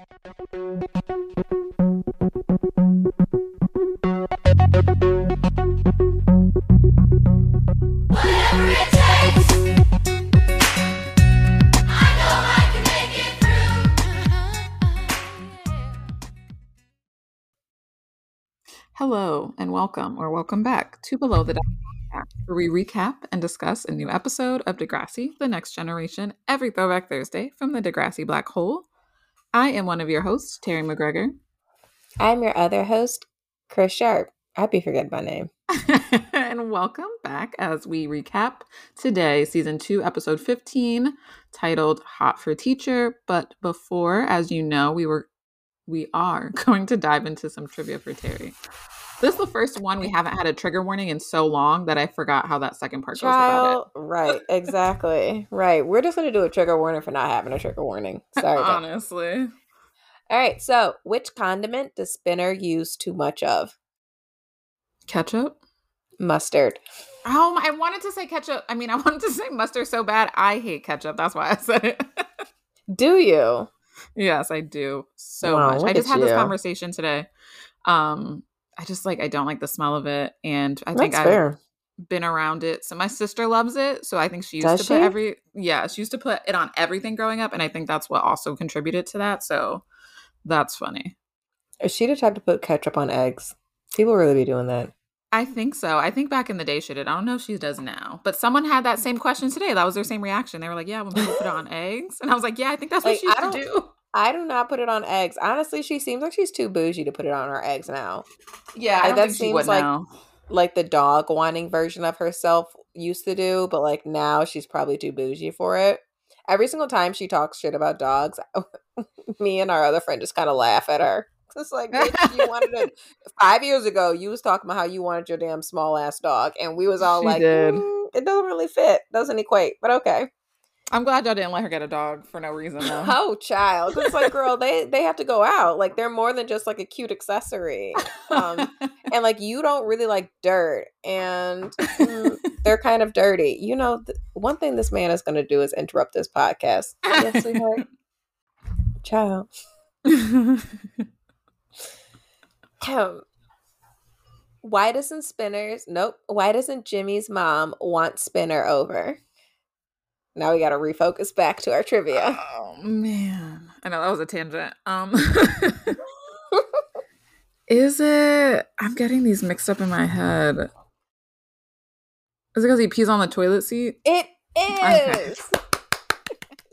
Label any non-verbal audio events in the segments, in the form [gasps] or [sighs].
Hello and welcome or welcome back to Below the Deck, where we recap and discuss a new episode of Degrassi: The Next Generation every Throwback Thursday from the Degrassi Black Hole. I am one of your hosts, Terri McGregor. I'm your other host, Chris Sharp. I'd be forgetting my name. [laughs] and welcome back as we recap today, season two, episode 15, titled Hot for Teacher. But before, as you know, we were we are [laughs] going to dive into some trivia for Terri. This is the first one we haven't had a trigger warning in so long that I forgot how that second part Child, goes about it. right, exactly. right. We're just to do a trigger warning for not having a trigger warning. [laughs] Sorry. Honestly. All right. So, which condiment does Spinner use too much of? Ketchup? Mustard. Oh, I wanted to say ketchup. I mean, I [laughs] wanted to say mustard so bad. I hate ketchup. That's why I said it. Do you? yes, I do so Wow, much. I just had this conversation today. Um, I just like I don't like the smell of it, and I think That's I've fair. been around it. So my sister loves it. So I think she used Does to she? put every yeah, she used to put it on everything growing up, and I think that's what also contributed to that. So that's funny. Is she the type to put ketchup on eggs? People really be doing that. I think so. I think back in the day she did. I don't know if she does now. But someone had that same question today. That was their same reaction. They were like, "Yeah, when people put it on eggs," and I was like, "Yeah, I think that's what Like, she used to do." I do not put it on eggs. Honestly, she seems like she's too bougie to put it on her eggs now. Yeah, I I don't don't think think she she would would like- now. Like the dog wanting version of herself used to do, but like now she's probably too bougie for it. Every single time she talks shit about dogs, [laughs] me and our other friend just kind of laugh at her. It's like, bitch, you wanted it [laughs] five years ago. You was talking about how you wanted your damn small ass dog, and we was all She like, "Mm, it doesn't really fit, doesn't equate, but okay. I'm glad y'all didn't let her get a dog for no reason though. [laughs] Oh, child, it's like, girl, they they have to go out. Like they're more than just like a cute accessory. Um, [laughs] and like you don't really like dirt, and mm, [laughs] they're kind of dirty. You know, th- one thing this man is going to do is interrupt this podcast. Yes, sweetheart. Child. Um, why doesn't Spinner's nope? Why doesn't Jimmy's mom want Spinner over? Now we got to refocus back to our trivia. oh man, I know that was a tangent. Um, [laughs] is it? I'm getting these mixed up in my head. Is it because he pees on the toilet seat? It is. Okay.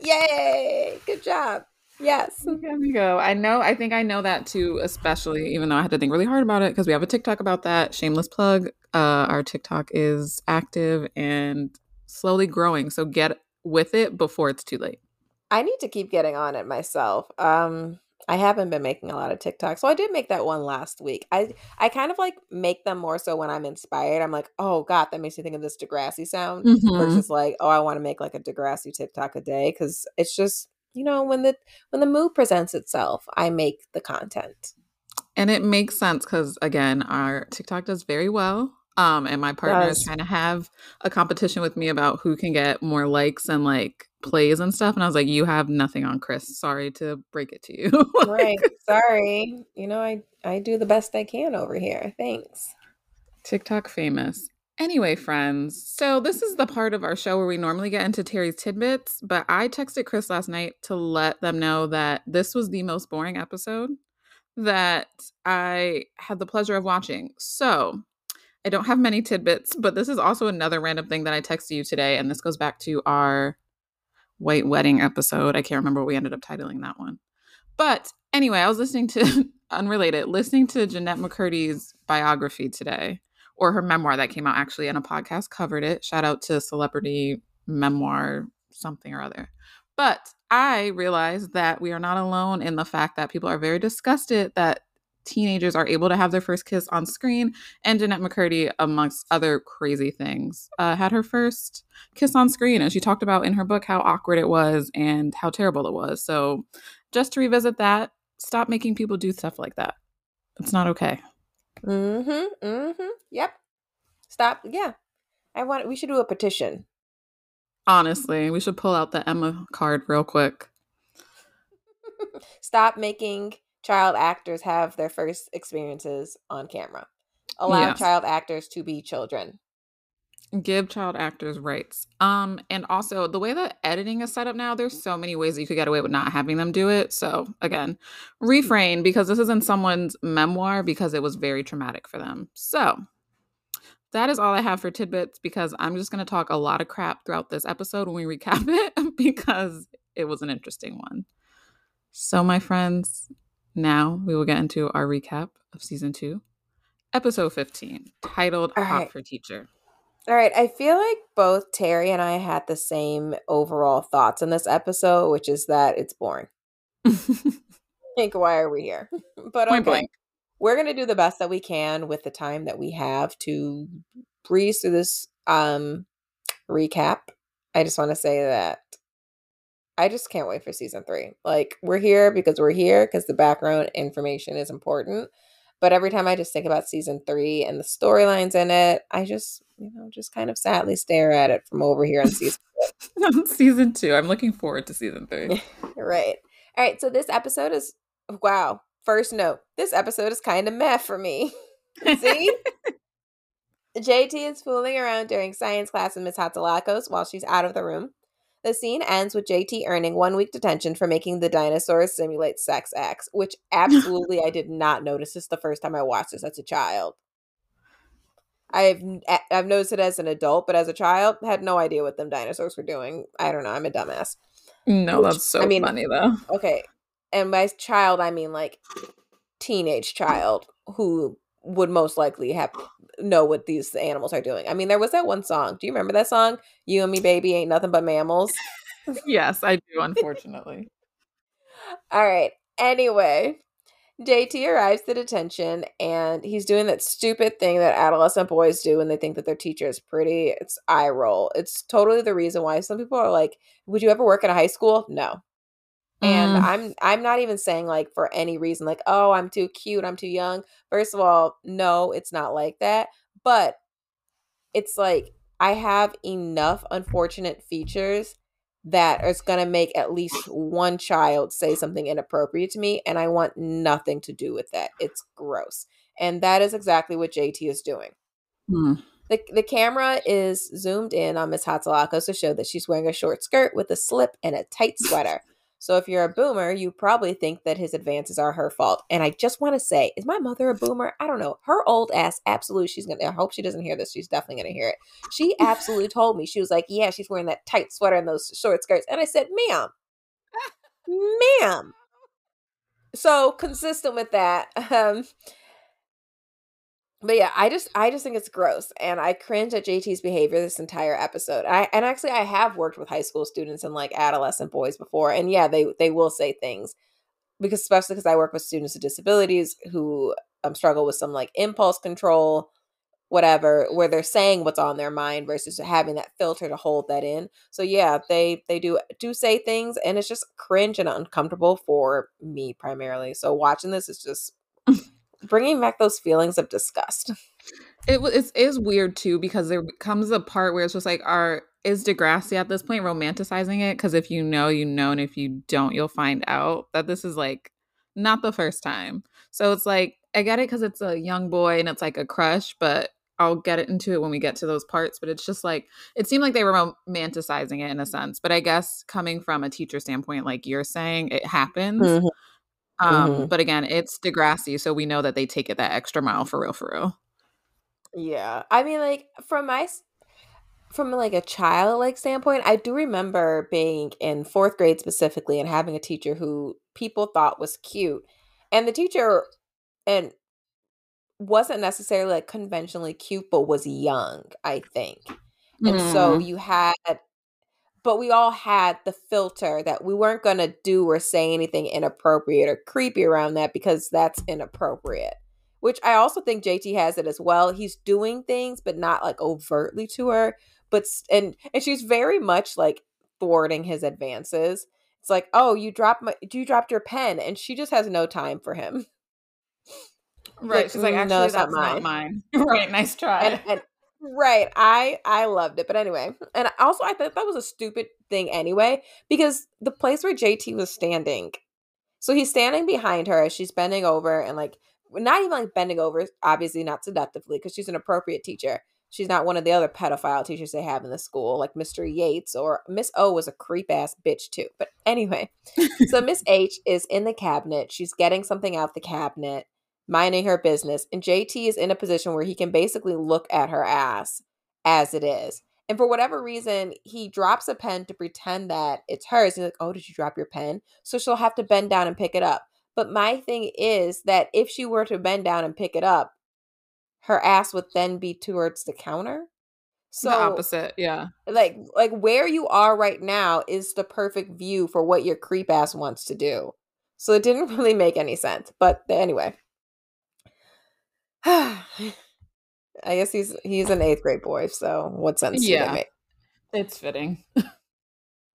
[laughs] Yay! Good job. Yes. There we go. I know. I think I know that too, especially even though I had to think really hard about it because we have a TikTok about that. Shameless plug. Uh, our TikTok is active and slowly growing. So get with it before it's too late. I need to keep getting on it myself. Um, I haven't been making a lot of TikToks. So I did make that one last week. I I kind of like make them more so when I'm inspired. I'm like, oh God, that makes me think of this Degrassi sound. Mhm. Versus like, oh, I want to make like a Degrassi TikTok a day because it's just you know when the when the mood presents itself, I make the content. And it makes sense because again, our TikTok does very well. Um, and my partner is Does. trying have a competition with me about who can get more likes and like plays and stuff. And I was like, you have nothing on Chris. Sorry to break it to you. [laughs] right. Sorry. You know, I I do the best I can over here. Thanks. TikTok famous. Anyway, friends, so this is the part of our show where we normally get into Terri's tidbits, but I texted Chris last night to let them know that this was the most boring episode that I had the pleasure of watching. So I don't have many tidbits, but this is also another random thing that I texted you today, and this goes back to our white wedding episode. I can't remember what we ended up titling that one. But anyway, I was listening to [laughs] unrelated, listening to Jennette McCurdy's biography today, or her memoir that came out actually, and a podcast covered it. Shout out to celebrity memoir something or other. But I realized that we are not alone in the fact that people are very disgusted that teenagers are able to have their first kiss on screen. And Jennette McCurdy, amongst other crazy things, uh, had her first kiss on screen. And she talked about in her book how awkward it was and how terrible it was. So just to revisit that, stop making people do stuff like that. It's not okay. Mm-hmm. Mm-hmm. Yep. Stop. Yeah. I want we should do a petition. Honestly, we should pull out the Emma card real quick. [laughs] Stop making child actors have their first experiences on camera. Allow Yes. child actors to be children. Give child actors rights. Um, and also the way that editing is set up now, there's so many ways that you could get away with not having them do it. So again, refrain because this isn't someone's memoir because it was very traumatic for them. So that is all I have for tidbits because I'm just going to talk a lot of crap throughout this episode when we recap [laughs] it because it was an interesting one. So, my friends, now we will get into our recap of season two, episode 15, titled All Hot right. for Teacher. All right, I feel like both Terri and I had the same overall thoughts in this episode, which is that it's boring. [laughs] Like, why are we here? [laughs] but Point okay, blank. we're gonna do the best that we can with the time that we have to breeze through this um recap. I just want to say that I just can't wait for season three. Like, we're here because we're here because the background information is important. But every time I just think about season three and the storylines in it, I just, you know, just kind of sadly stare at it from over here on season [laughs] season two. I'm looking forward to season three. [laughs] Right. All right. So this episode is wow. First note: this episode is kind of meh for me. [laughs] See, JT is fooling around during science class with Miss Hatzilakos while she's out of the room. The scene ends with JT earning one week detention for making the dinosaurs simulate sex acts, which absolutely I did not notice this the first time I watched this as a child. I've I've noticed it as an adult, but as a child, had no idea what them dinosaurs were doing. I don't know. I'm a dumbass. No, Which, that's so I mean, funny though. Okay. And by child, I mean like teenage child who would most likely have know what these animals are doing. I mean, there was that one song. Do you remember that song? You and me, baby, ain't nothing but mammals. [laughs] Yes, I do, [laughs] unfortunately. All right. Anyway, JT arrives to detention and he's doing that stupid thing that adolescent boys do when they think that their teacher is pretty. It's eye roll. It's totally the reason why some people are like, "Would you ever work at a high school?" No. And Mm. I'm I'm not even saying like for any reason like, "Oh, I'm too cute, I'm too young." First of all, no, it's not like that. But it's like I have enough unfortunate features that is going to make at least one child say something inappropriate to me and I want nothing to do with that. It's gross. And that is exactly what JT is doing. Mm. The, the camera is zoomed in on Miss Hatzilakos to show that she's wearing a short skirt with a slip and a tight sweater. So if you're a boomer, you probably think that his advances are her fault. And I just want to say, is my mother a boomer? I don't know. Her old ass, absolutely, she's gonna. I hope she doesn't hear this. She's definitely gonna hear it. She absolutely told me she was like, yeah, she's wearing that tight sweater and those short skirts. And I said, ma'am, [laughs] ma'am. So consistent with that, um, but yeah, I just I just think it's gross, and I cringe at JT's behavior this entire episode. I and actually I have worked with high school students and like adolescent boys before, and yeah, they they will say things because especially because I work with students with disabilities who um, struggle with some like impulse control, whatever, where they're saying what's on their mind versus having that filter to hold that in. So yeah, they they do do say things, and it's just cringe and uncomfortable for me primarily. So watching this is just [laughs] bringing back those feelings of disgust. It it's, is weird too because there comes a part where it's just like, are is Degrassi at this point romanticizing it? Because if you know, you know, and if you don't, you'll find out that this is like not the first time. So it's like I get it because it's a young boy and it's like a crush, but I'll get it into it when we get to those parts. But it's just like it seemed like they were romanticizing it in a sense. But I guess coming from a teacher standpoint, like you're saying, it happens. Mhm. Um, Mhm. but again, it's Degrassi, so we know that they take it that extra mile for real, for real. Yeah. I mean like from my from like a child like standpoint, I do remember being in 4th grade specifically and having a teacher who people thought was cute. And the teacher and wasn't necessarily like conventionally cute but was young, I think. And so Mm. you had but we all had the filter that we weren't going to do or say anything inappropriate or creepy around that because that's inappropriate. Which I also think JT has it as well. He's doing things but not like overtly to her, but and and she's very much like thwarting his advances. It's like, "Oh, you dropped my you dropped your pen." And she just has no time for him. [laughs] Right. Like, She's like, "Mm, actually, no, it's that's not not mine. [laughs] right. Nice try. and and right i i loved it but anyway and also i thought that was a stupid thing anyway because the place where jt was standing So he's standing behind her as she's bending over and like not even like bending over, obviously not seductively because she's an appropriate teacher. She's not one of the other pedophile teachers they have in the school, like Mr. Yates or Miss O was a creep ass bitch too. But anyway, so Miss H is in the cabinet. She's getting something out the cabinet, minding her business, and JT is in a position where he can basically look at her ass as it is. And for whatever reason, he drops a pen to pretend that it's hers. He's like, Oh, did you drop your pen? So she'll have to bend down and pick it up. But my thing is that if she were to bend down and pick it up, her ass would then be towards the counter. So the opposite, yeah. Like like where you are right now is the perfect view for what your creep ass wants to do. So it didn't [laughs] really make any sense. But anyway. [sighs] I guess he's he's an eighth grade boy, so what sense yeah, make? It's fitting.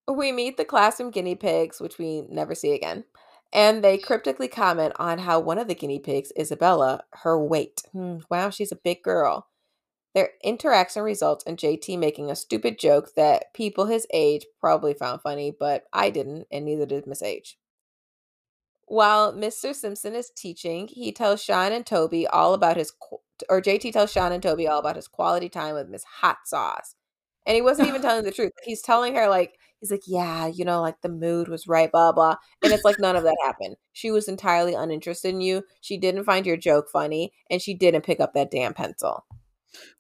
we meet the classroom guinea pigs, which we never see again. And they cryptically comment on how one of the guinea pigs, Isabella, her weight. Hmm, wow, she's a big girl. Their interaction results in JT making a stupid joke that people his age probably found funny, but I didn't, and neither did Miss H. While Mr. Simpson is teaching, he tells Sean and Toby all about his, or JT tells Sean and Toby all about his quality time with Miss Hot Sauce. And he wasn't even telling the truth. [laughs] He's telling her, like, he's like, yeah, you know, like the mood was right, blah, blah. And it's like none of that happened. She was entirely uninterested in you. She didn't find your joke funny, and she didn't pick up that damn pencil.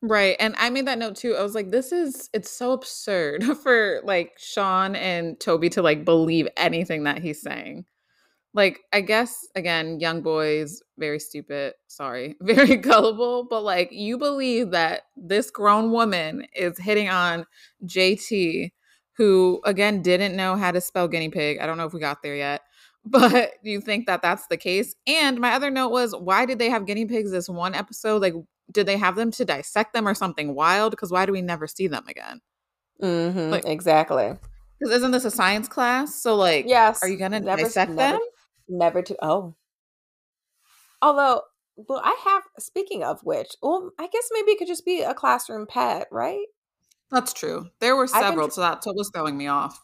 Right. And I made that note too. I was like, this is, it's so absurd [laughs] for like Sean and Toby to like believe anything that he's saying like i guess again young boys very stupid sorry [laughs] very gullible but like you believe that this grown woman is hitting on jt who again didn't know how to spell guinea pig i don't know if we got there yet [laughs] but you think that that's the case? And my other note was why did they have guinea pigs this one episode? Like did they have them to dissect them or something wild? Because why do we never see them again? Mm-hmm, like exactly. Because isn't this a science class? So like yes are you gonna never, dissect never, them Never to oh. Although, well, I have speaking of which, well, I guess maybe it could just be a classroom pet, right? That's true. There were several, tr- so that's what was throwing me off.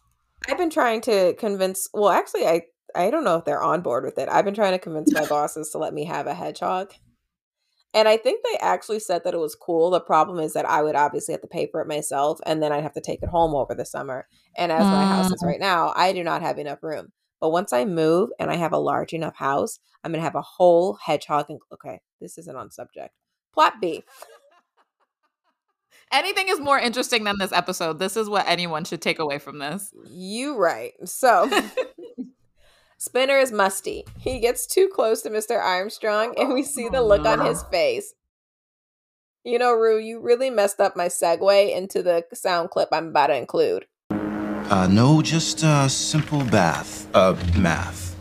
I've been trying to convince well, actually I I don't know if they're on board with it. I've been trying to convince my [laughs] bosses to let me have a hedgehog. And I think they actually said that it was cool. The problem is that I would obviously have to pay for it myself and then I'd have to take it home over the summer. And as my house is mm. right now, I do not have enough room. But once I move and I have a large enough house, I'm going to have a whole hedgehog. And okay, this isn't on subject. Plot B. [laughs] Anything is more interesting than this episode. This is what anyone should take away from this. You right. So [laughs] [laughs] Spinner is musty. He gets too close to Mr. Armstrong and we see the look on his face. You know, Rue, you really messed up my segue into the sound clip I'm about to include. Uh, no, just a simple bath. Uh, math.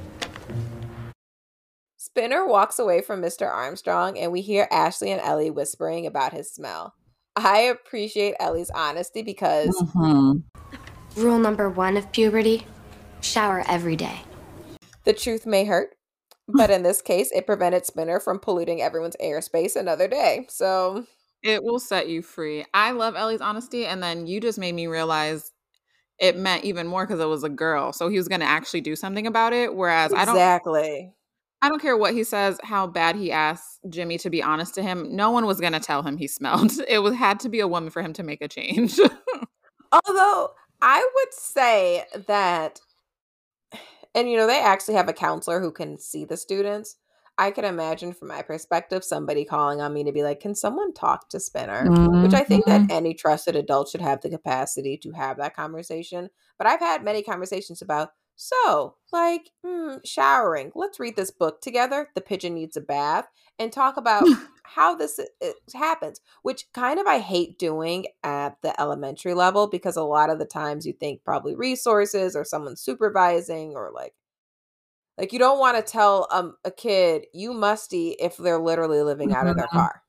Spinner walks away from Mr. Armstrong, and we hear Ashley and Ellie whispering about his smell. I appreciate Ellie's honesty because. Mm-hmm. Rule number one of puberty shower every day. The truth may hurt, but in this case, it prevented Spinner from polluting everyone's airspace another day. So. It will set you free. I love Ellie's honesty, and then you just made me realize it meant even more because it was a girl. So he was going to actually do something about it. Whereas exactly. I don't exactly. I don't care what he says, how bad he asks Jimmy to be honest to him. No one was going to tell him he smelled. [laughs] It was had to be a woman for him to make a change. [laughs] Although I would say that, [sighs] and you know, they actually have a counselor who can see the students. I can imagine from my perspective somebody calling on me to be like, "Can someone talk to Spinner?" Mm-hmm. Which I think that mm-hmm. any trusted adult should have the capacity to have that conversation. But I've had many conversations about so, like, mm, showering. Let's read this book together. The pigeon needs a bath, and talk about [laughs] how this happens. Which kind of I hate doing at the elementary level because a lot of the times you think probably resources or someone supervising or like like you don't want to tell um, a kid you musty if they're literally living out mm-hmm. of their mm-hmm. car.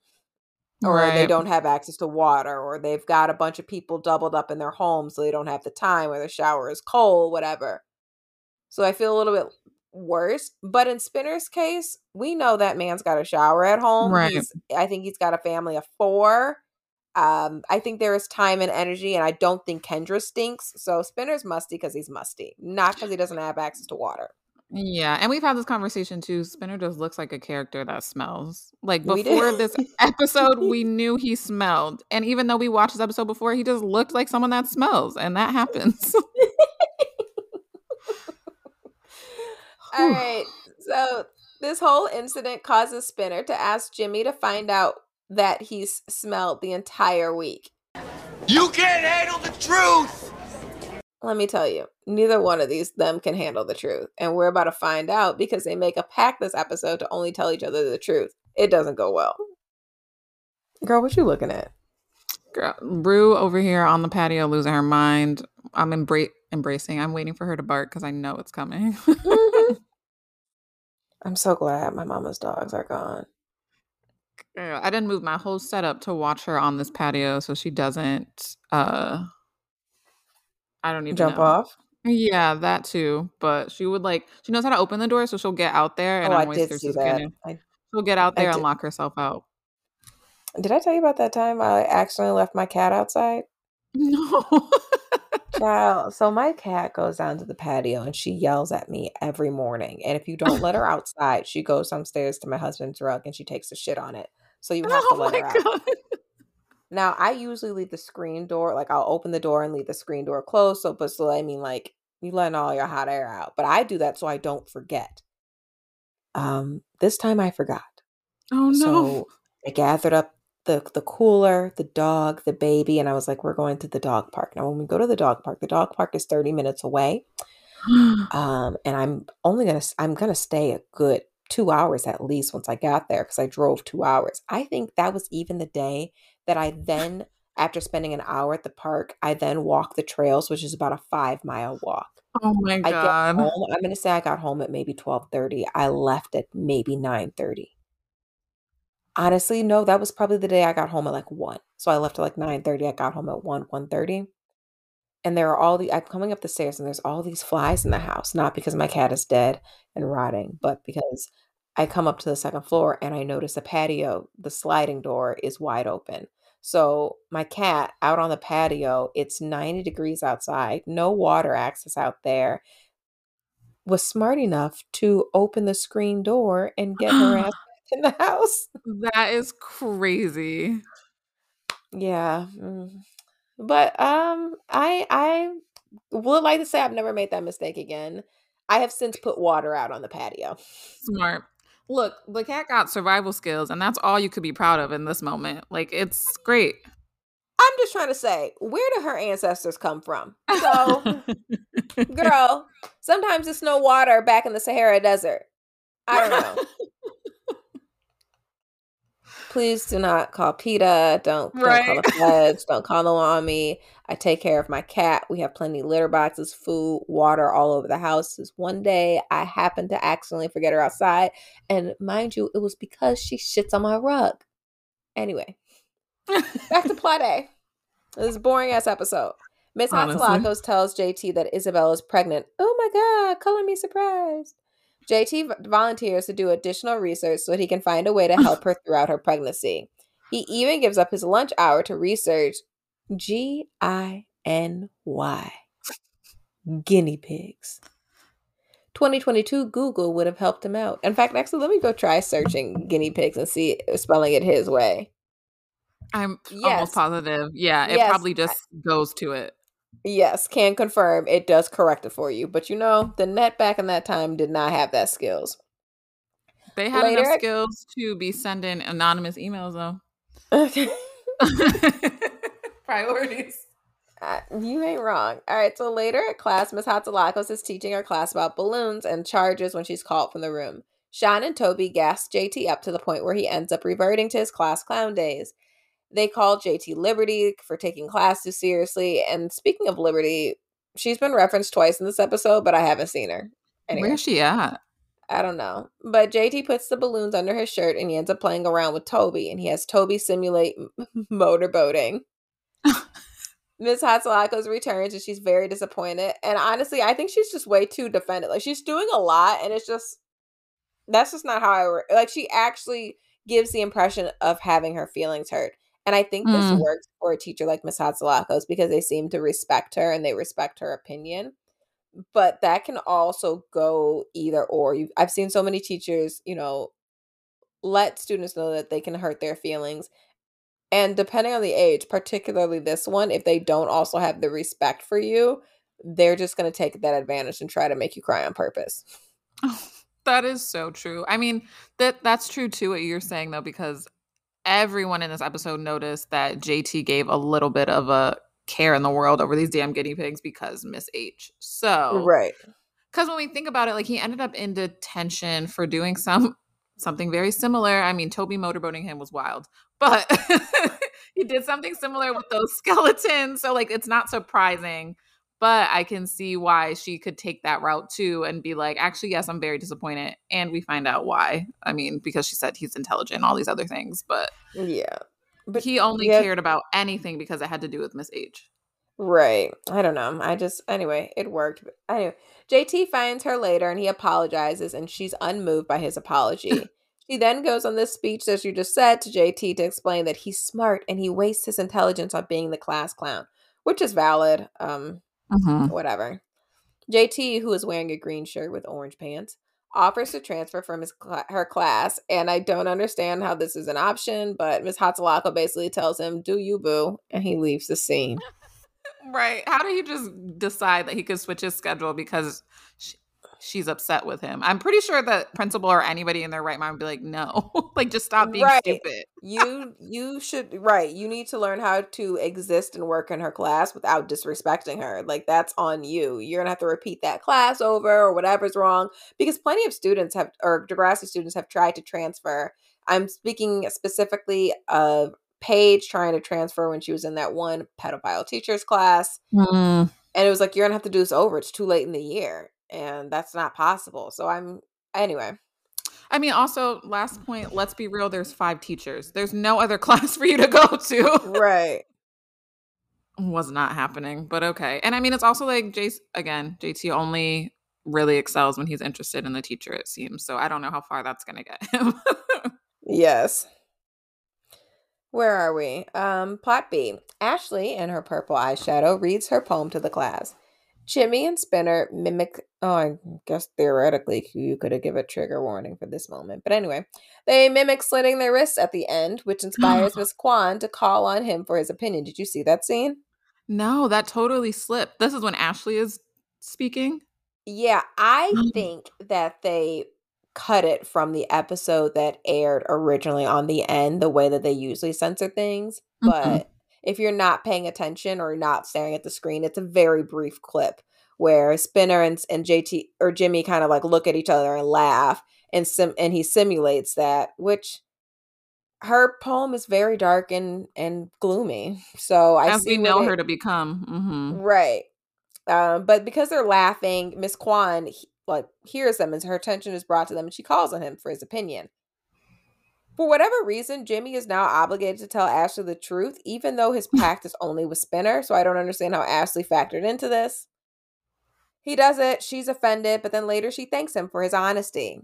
Or right. they don't have access to water, or they've got a bunch of people doubled up in their home so they don't have the time, or the shower is cold, whatever. So I feel a little bit worse. But in Spinner's case, we know that man's got a shower at home. Right. He's, I think he's got a family of four. Um, I think there is time and energy, and I don't think Kendra stinks. So Spinner's musty because he's musty, not because he doesn't have access to water. Yeah, and we've had this conversation too. Spinner just looks like a character that smells. Like before this episode, [laughs] we knew he smelled. And even though we watched this episode before, he just looked like someone that smells, and that happens. [laughs] All right. So this whole incident causes Spinner to ask Jimmy to find out that he's smelled the entire week. You can't handle the truth! Let me tell you, neither one of these them can handle the truth. And we're about to find out because they make a pact this episode to only tell each other the truth. It doesn't go well. Girl, what you looking at? Girl, Rue over here on the patio losing her mind. I'm embra- embracing. I'm waiting for her to bark because I know it's coming. [laughs] I'm so glad my mama's dogs are gone. Girl, I didn't move my whole setup to watch her on this patio so she doesn't uh I don't even Jump know. off. Yeah, that too. But she would like she knows how to open the door, so she'll get out there and oh, I did see that. I, she'll get out there and lock herself out. did I tell you about that time I accidentally left my cat outside? [laughs] No. Child, so my cat goes down to the patio and she yells at me every morning. And if you don't let her [laughs] outside, she goes downstairs to my husband's rug and she takes a shit on it. So you have oh to let her out. Now I usually leave the screen door, like I'll open the door and leave the screen door closed. So, but so I mean, like you letting all your hot air out. But I do that so I don't forget. Um, this time I forgot. Oh no. So I gathered up the the cooler, the dog, the baby, and I was like, "We're going to the dog park." Now, when we go to the dog park, the dog park is thirty minutes away, [gasps] um, and I'm only gonna I'm gonna stay a good two hours at least once I got there because I drove two hours. I think that was even the day that I then, after spending an hour at the park, I then walk the trails, which is about a five mile walk. oh my I get god. home. I'm gonna say I got home at maybe twelve thirty. I left at maybe nine thirty. Honestly, no, that was probably the day I got home at like one. So I left at like nine thirty. I got home at one one thirty, and there are all the. I'm coming up the stairs and there's all these flies in the house. Not because my cat is dead and rotting, but because I come up to the second floor and I notice the patio, the sliding door is wide open. So my cat out on the patio, it's 90 degrees outside, no water access out there, was smart enough to open the screen door and get her [gasps] ass [laughs] in the house. That is crazy. Yeah. mm. But um I I would like to say I've never made that mistake again. I have since put water out on the patio. Smart. Look, the cat got survival skills, and that's all you could be proud of in this moment. Like, it's great. I'm just trying to say, where do her ancestors come from? So, [laughs] girl, sometimes it's no water back in the Sahara Desert. I don't know. [laughs] Please do not call PETA. Don't, don't call Right. the feds. Don't call the me. I take care of my cat. We have plenty of litter boxes, food, water all over the house. This one day I happened to accidentally forget her outside. And mind you, it was because she shits on my rug. Anyway, back to plot A. This is a boring ass episode. Miss Honestly. Hatzilakos tells JT that Isabel is pregnant. Oh my god, color me surprised. JT volunteers to do additional research so that he can find a way to [laughs] help her throughout her pregnancy. He even gives up his lunch hour to research G I N Y guinea pigs. 2022 Google would have helped him out. In fact, actually, let me go try searching guinea pigs and see spelling it his way. I'm Yes. almost positive. Yeah, it Yes, probably just goes to it. Yes, can confirm it does correct it for you. But you know, the net back in that time did not have that skills. They had Later- enough skills to be sending anonymous emails, though. [laughs] [laughs] [laughs] Priorities. [laughs] Uh, you ain't wrong. All right, so later at class, Miss Hatzilakos is teaching her class about balloons and charges when she's called from the room. Sean and Toby gas JT up to the point where he ends up reverting to his class clown days. They call JT Liberty for taking class too seriously. And speaking of Liberty, she's been referenced twice in this episode, but I haven't seen her. Anyway. Where's she at? I don't know. But JT puts the balloons under his shirt and he ends up playing around with Toby and he has Toby simulate m- [laughs] motorboating. Miss Hatzilakos returns and she's very disappointed. And honestly, I think she's just way too defended. Like she's doing a lot and it's just that's just not how I re- like she actually gives the impression of having her feelings hurt. And I think this Mm. works for a teacher like Miss Hatzilakos because they seem to respect her and they respect her opinion. but that can also go either or. You, I've seen so many teachers, you know, let students know that they can hurt their feelings. And depending on the age, particularly this one, if they don't also have the respect for you, they're just going to take that advantage and try to make you cry on purpose. Oh, [laughs] that is so true. I mean, that that's true too what you're saying though because everyone in this episode noticed that JT gave a little bit of a care in the world over these damn guinea pigs because Miss H. So Right. because when we think about it, like he ended up in detention for doing some something very similar. I mean, Toby motorboating him was wild, but [laughs] he did something similar with those skeletons. So like, it's not surprising. But I can see why she could take that route too and be like, actually, yes, I'm very disappointed. And we find out why. I mean, because she said he's intelligent, all these other things. But Yeah. but he only yeah. cared about anything because it had to do with Miss H. Right. I don't know. I just anyway, it worked. But anyway, JT finds her later and he apologizes and she's unmoved by his apology. She then goes on this speech as you just said to JT to explain that he's smart and he wastes his intelligence on being the class clown, which is valid. Um Mm-hmm. whatever. JT, who is wearing a green shirt with orange pants, offers to transfer from his cla- her class, and I don't understand how this is an option. But Miss Hatzilako basically tells him, "Do you boo?" and he leaves the scene. [laughs] Right. How did he just decide that he could switch his schedule because sh she's upset with him? I'm pretty sure that principal or anybody in their right mind would be like, no, [laughs] like just stop being Right. stupid. you you should right. You need to learn how to exist and work in her class without disrespecting her. Like that's on you. You're gonna have to repeat that class over or whatever's wrong because plenty of students have or Degrassi students have tried to transfer. I'm speaking specifically of Paige trying to transfer when she was in that one pedophile teachers class. Mm. And it was like, you're gonna have to do this over. It's too late in the year. And that's not possible. So I'm anyway. I mean, also, last point, let's be real, there's five teachers. There's no other [laughs] class for you to go to. Right. Was not happening, but okay. And I mean, it's also like Jace, again, JT only really excels when he's interested in the teacher, it seems. So I don't know how far that's going to get him. [laughs] Yes. Where are we? Um, plot B. Ashley, in her purple eyeshadow, reads her poem to the class. Jimmy and Spinner mimic. Oh, I guess theoretically you could have given a trigger warning for this moment. But anyway, they mimic slitting their wrists at the end, which inspires [gasps] Miss Kwan to call on him for his opinion. Did you see that scene? no, that totally slipped. This is when Ashley is speaking. Yeah, I [gasps] think that they cut it from the episode that aired originally on the end, the way that they usually censor things. But if you're not paying attention or not staring at the screen, it's a very brief clip where Spinner and, and JT or Jimmy kind of like look at each other and laugh, and sim and he simulates that, which her poem is very dark and and gloomy. So I As see we know they- her to become. hmm Right. Um, but because they're laughing, Miss Kwan he- like hears them and her attention is brought to them and she calls on him for his opinion. For whatever reason, Jimmy is now obligated to tell Ashley the truth, even though his [laughs] practice only with Spinner. So I don't understand how Ashley factored into this. He does it, she's offended, but then later she thanks him for his honesty.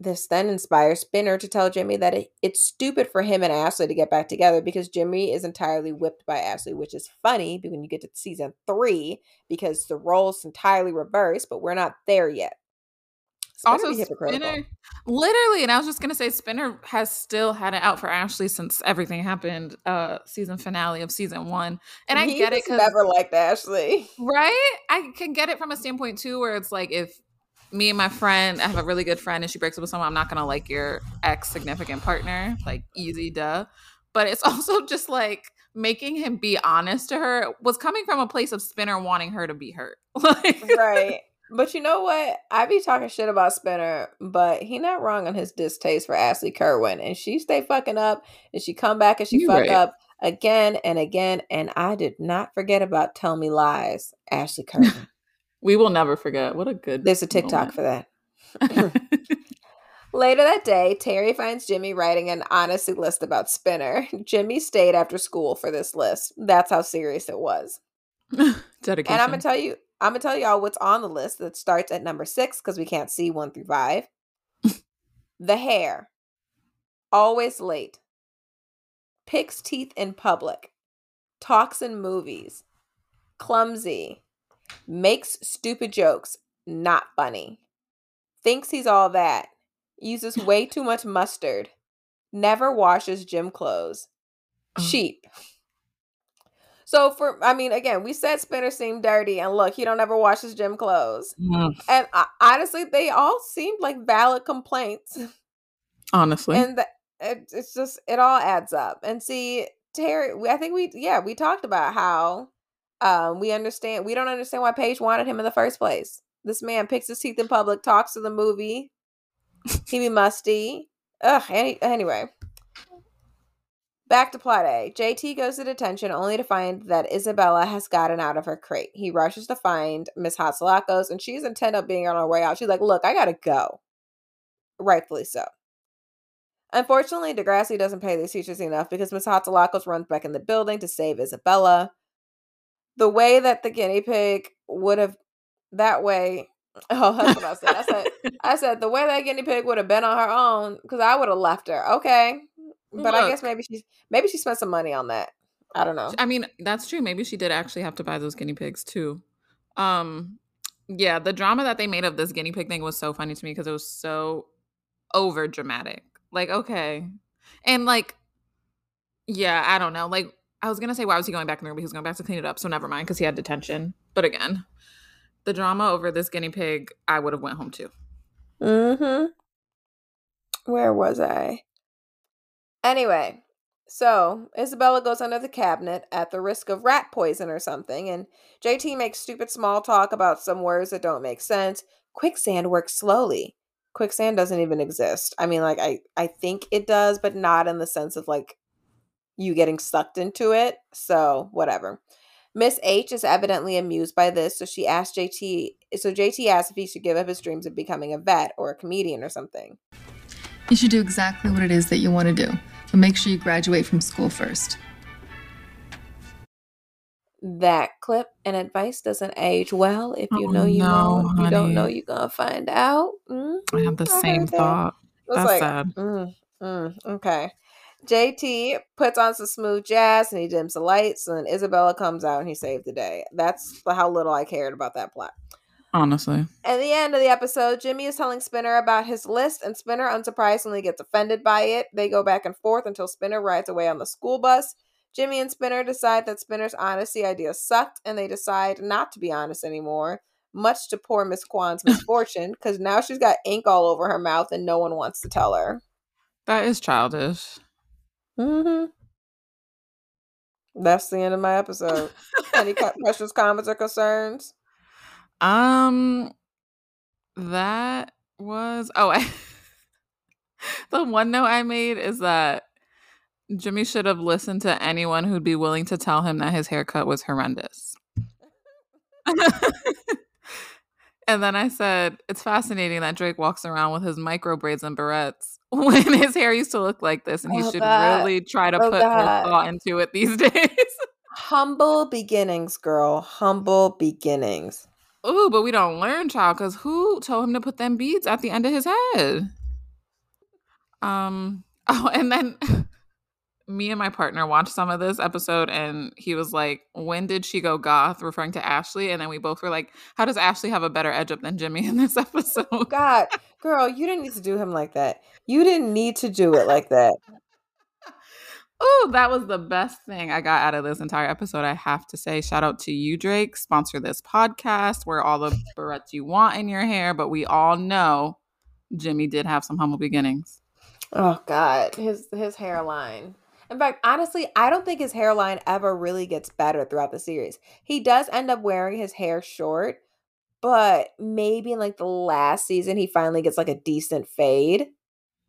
This then inspires Spinner to tell Jimmy that it, it's stupid for him and Ashley to get back together because Jimmy is entirely whipped by Ashley, which is funny when you get to season three because the roles entirely reversed, but we're not there yet. Also. Spinner, literally, and I was just gonna say, Spinner has still had it out for Ashley since everything happened. Uh, season finale of season one, and I He get it because never liked Ashley. [laughs] right, I can get it from a standpoint too, where it's like if me and my friend, I have a really good friend, and she breaks up with someone, I'm not gonna like your ex significant partner, like easy duh. But it's [laughs] also just like making him be honest to her was coming from a place of Spinner wanting her to be hurt, [laughs] like right. But you know what? I be talking shit about Spinner, but he not wrong on his distaste for Ashley Kerwin. And she stay fucking up and she come back and she You fuck right. up again and again. And I did not forget about Tell Me Lies, Ashley Kerwin. [laughs] we will never forget. What a good. There's a TikTok for that. [laughs] [laughs] Later that day, Terri finds Jimmy writing an honesty list about Spinner. Jimmy stayed after school for this list. That's how serious it was. Dedication. And I'm gonna tell you, I'm gonna tell y'all what's on the list that starts at number six because we can't see one through five. [laughs] the hair, always late, picks teeth in public, talks in movies, clumsy, Makes stupid jokes, not funny. Thinks he's all that. Uses way [laughs] too much mustard. Never washes gym clothes. Oh. Cheap. So for I mean, again, we said Spinner seemed dirty, and look, he don't ever wash his gym clothes. Mm, And uh, honestly, they all seemed like valid complaints. Honestly. and the, it, it's just it all adds up and see terri i think we yeah we talked about how um we understand we don't understand why paige wanted him in the first place this man picks his teeth in public talks to the movie he be musty ugh any, anyway back to plot a jt goes to detention only to find that isabella has gotten out of her crate he rushes to find miss hatzilakos and she's intent on being on her way out she's like look i gotta go rightfully so Unfortunately, Degrassi doesn't pay these teachers enough because Miss Hatzilakos runs back in the building to save Isabella. The way that the guinea pig would have that way. [laughs] Oh, that's what I said. I said [laughs] I said the way that guinea pig would have been on her own because I would have left her. Okay, but I guess maybe she's maybe she spent some money on that. I don't know. I mean, that's true. Maybe she did actually have to buy those guinea pigs too. Um, yeah, the drama that they made of this guinea pig thing was so funny to me because it was so over dramatic. Like, okay. And like, yeah, I don't know. Like, I was gonna say why was he going back in the room? He was going back to clean it up, so never mind, because he had detention. But again, the drama over this guinea pig, I would have went home too. Mm-hmm. Where was I? Anyway, so Isabella goes under the cabinet at the risk of rat poison or something, and JT makes stupid small talk about some words that don't make sense. Quicksand works slowly. Quicksand doesn't even exist. I mean, like I I think it does, but not in the sense of like you getting sucked into it. So whatever. Miss H is evidently amused by this, so she asked JT. So JT asks if he should give up his dreams of becoming a vet or a comedian or something. You should do exactly what it is that you want to do, but make sure you graduate from school first. That clip and advice doesn't age well. If you Oh, know, you know. no, If you don't know, you're gonna find out. Mhm, I have the I same heard that. thought. That's like, sad. mm, mm, okay. JT puts on some smooth jazz and he dims the lights, and then Isabella comes out and he saved the day. That's how little I cared about that plot. Honestly. At the end of the episode, Jimmy is telling Spinner about his list, and Spinner unsurprisingly gets offended by it. They go back and forth until Spinner rides away on the school bus. Jimmy and Spinner decide that Spinner's honesty idea sucked, and they decide not to be honest anymore, much to poor Miss Kwan's [laughs] misfortune, because now she's got ink all over her mouth and no one wants to tell her. That is childish. Mm-hmm. That's the end of my episode. Any [laughs] questions, comments, or concerns? Um, that was oh, I, [laughs] the one note I made is that Jimmy should have listened to anyone who'd be willing to tell him that his haircut was horrendous. [laughs] and then I said, it's fascinating that Drake walks around with his micro braids and barrettes [laughs] when his hair used to look like this, and he Oh, should God. really try to Oh, put more thought into it these days. Humble beginnings, girl. Humble beginnings. Ooh, but we don't learn, child, because who told him to put them beads at the end of his head? Um. [laughs] Oh, and then [laughs] me and my partner watched some of this episode, and he was like, "When did she go goth?" Referring to Ashley, and then we both were like, "How does Ashley have a better edge up than Jimmy in this [laughs] episode?" God, girl, you didn't need to do him like that. You didn't need to do it like that. Ooh, that was the best thing I got out of this entire episode. I have to say, shout out to you, Drake. Sponsor this podcast. Wear all the barrettes you want in your hair, but we all know Jimmy did have some humble beginnings. Oh God, his his hairline. In fact, honestly, I don't think his hairline ever really gets better throughout the series. He does end up wearing his hair short, but maybe in like the last season he finally gets like a decent fade.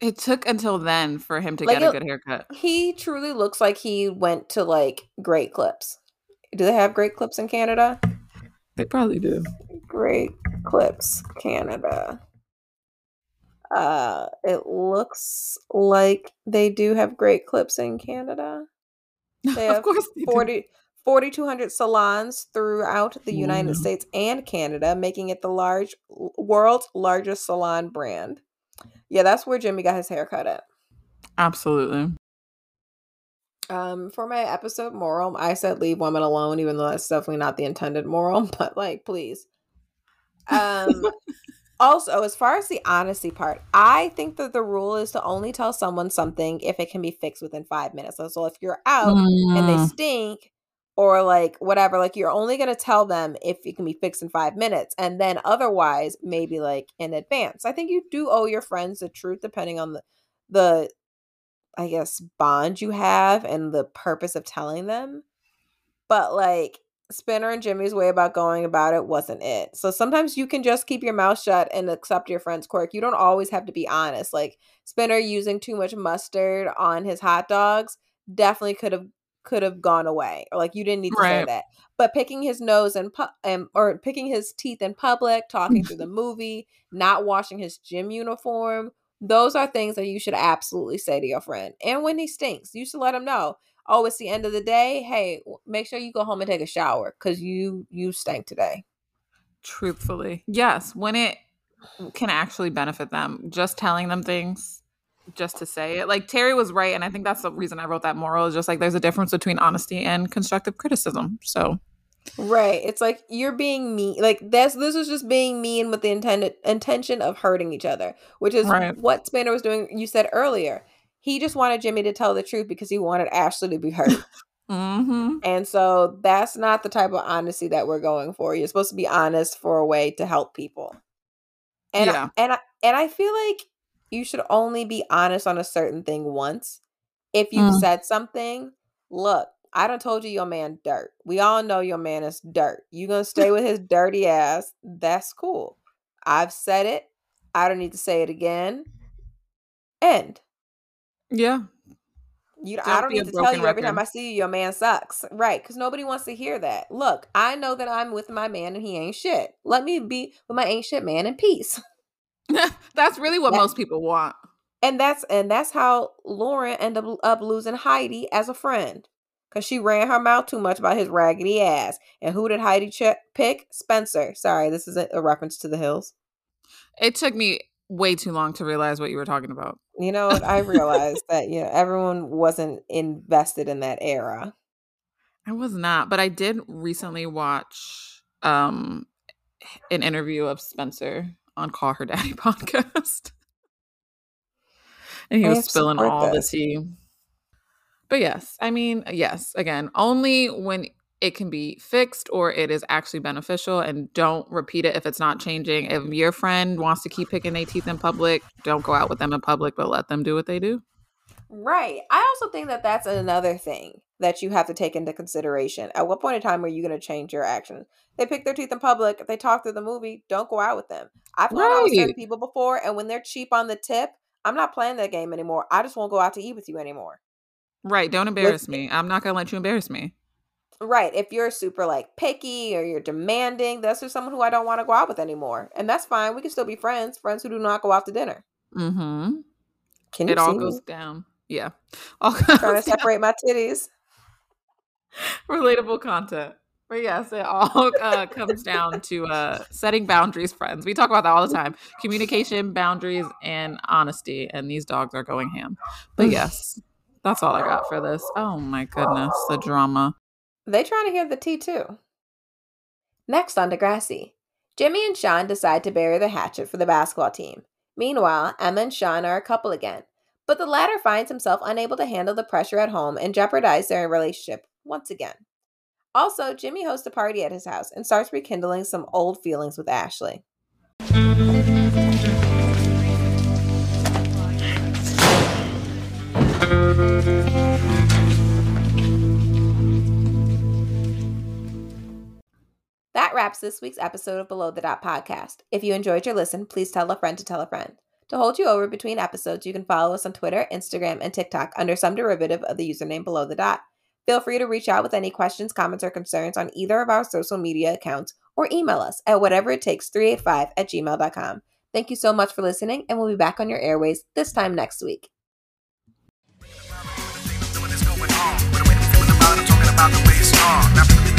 It took until then for him to Like get a good haircut. He truly looks like he went to like Great Clips. Do they have Great Clips in Canada? They probably do. Great Clips Canada. Uh, it looks like they do have great clips in Canada. [laughs] They of have course they do. 40 4,200 salons throughout the United Wow. States and Canada, making it the large world's largest salon brand. Yeah, that's where Jimmy got his hair cut at. Absolutely. Um, for my episode moral, I said leave women alone, even though that's definitely not the intended moral, [laughs] but like, please. Um, [laughs] also, as far as the honesty part, I think that the rule is to only tell someone something if it can be fixed within five minutes. So, so if you're out and they Mm, stink or like whatever, like you're only going to tell them if it can be fixed in five minutes. And then otherwise, maybe like in advance. I think you do owe your friends the truth depending on the, the, I guess, bond you have and the purpose of telling them. But like Spinner and Jimmy's way about going about it wasn't it. So sometimes you can just keep your mouth shut and accept your friend's quirk. You don't always have to be honest. Like Spinner using too much mustard on his hot dogs definitely could have could have gone away. Or like you didn't need to say that. But picking his nose and pu- um, or picking his teeth in public, talking through the [laughs] movie, not washing his gym uniform, those are things that you should absolutely say to your friend. And when he stinks, you should let him know. Oh, it's the end of the day. Hey, make sure you go home and take a shower because you you stank today. truthfully. Yes, when it can actually benefit them. Just telling them things just to say it. Like Terri was right, and I think that's the reason I wrote that moral is just like there's a difference between honesty and constructive criticism. So Right. It's like you're being mean. Like that's this is just being mean with the intended intention of hurting each other, which is Right. what Spinner was doing. You said earlier. He just wanted Jimmy to tell the truth because he wanted Ashley to be hurt. [laughs] [laughs] hmm and so that's not the type of honesty that we're going for. You're supposed to be honest for a way to help people. And Yeah. and I, and I feel like you should only be honest on a certain thing once. If you've Mm. said something, look, I done told you your man dirt. We all know your man is dirt. You gonna stay with his dirty ass? That's cool. I've said it. I don't need to say it again. End. yeah, You, I Don't don't need to tell you every time. I see you, your man sucks. Right. Because nobody wants to hear that. Look, I know that I'm with my man and he ain't shit. Let me be with my ain't shit man in peace. [laughs] that's really what That- most people want. And that's and that's how Lauren ended up, losing Heidi as a friend. Cause she ran her mouth too much about his raggedy ass. And who did Heidi ch- pick? Spencer. Sorry, this is a, a reference to the hills. It took me way too long to realize what you were talking about. You know? I realized that yeah, everyone wasn't invested in that era. I was not, but I did recently watch um an interview of Spencer on Call Her Daddy [laughs] podcast. and he I was spilling all the tea. But yes, I mean, yes, again, only when it can be fixed or it is actually beneficial and don't repeat it if it's not changing. If your friend wants to keep picking their teeth in public, don't go out with them in public, but let them do what they do. Right. I also think that that's another thing that you have to take into consideration. At what point in time are you going to change your actions? They pick their teeth in public. They talk through the movie. Don't go out with them. I've gone out with certain people before, and when they're cheap on the tip, I'm not playing that game anymore. I just won't go out to eat with you anymore. Right. Don't embarrass me. I'm not going to let you embarrass me. Right. If you're super like picky or you're demanding, that's just someone who I don't want to go out with anymore. And that's fine. We can still be friends, friends who do not go out to dinner. Mm-hmm. Can you It all goes me? down. Yeah. All [laughs] Trying to down. separate my titties. [laughs] relatable content. But yes, it all [laughs] uh, comes down to uh, setting boundaries, friends. We talk about that all the time communication, boundaries, and honesty. And these dogs are going ham. But yes, that's all I got for this. Oh my goodness, the drama. They trying to hear the tea too. Next on Degrassi, Jimmy and Sean decide to bury the hatchet for the basketball team. Meanwhile, Emma and Sean are a couple again, but the latter finds himself unable to handle the pressure at home and jeopardize their relationship once again. Also, Jimmy hosts a party at his house and starts rekindling some old feelings with Ashley. That wraps this week's episode of Below the Dot podcast. If you enjoyed your listen, please tell a friend to tell a friend. To hold you over between episodes, you can follow us on Twitter, Instagram, and TikTok under some derivative of the username Below the Dot. Feel free to reach out with any questions, comments, or concerns on either of our social media accounts or email us at whatever it takes 385 at gmail.com. Thank you so much for listening, and we'll be back on your airways this time next week. About the way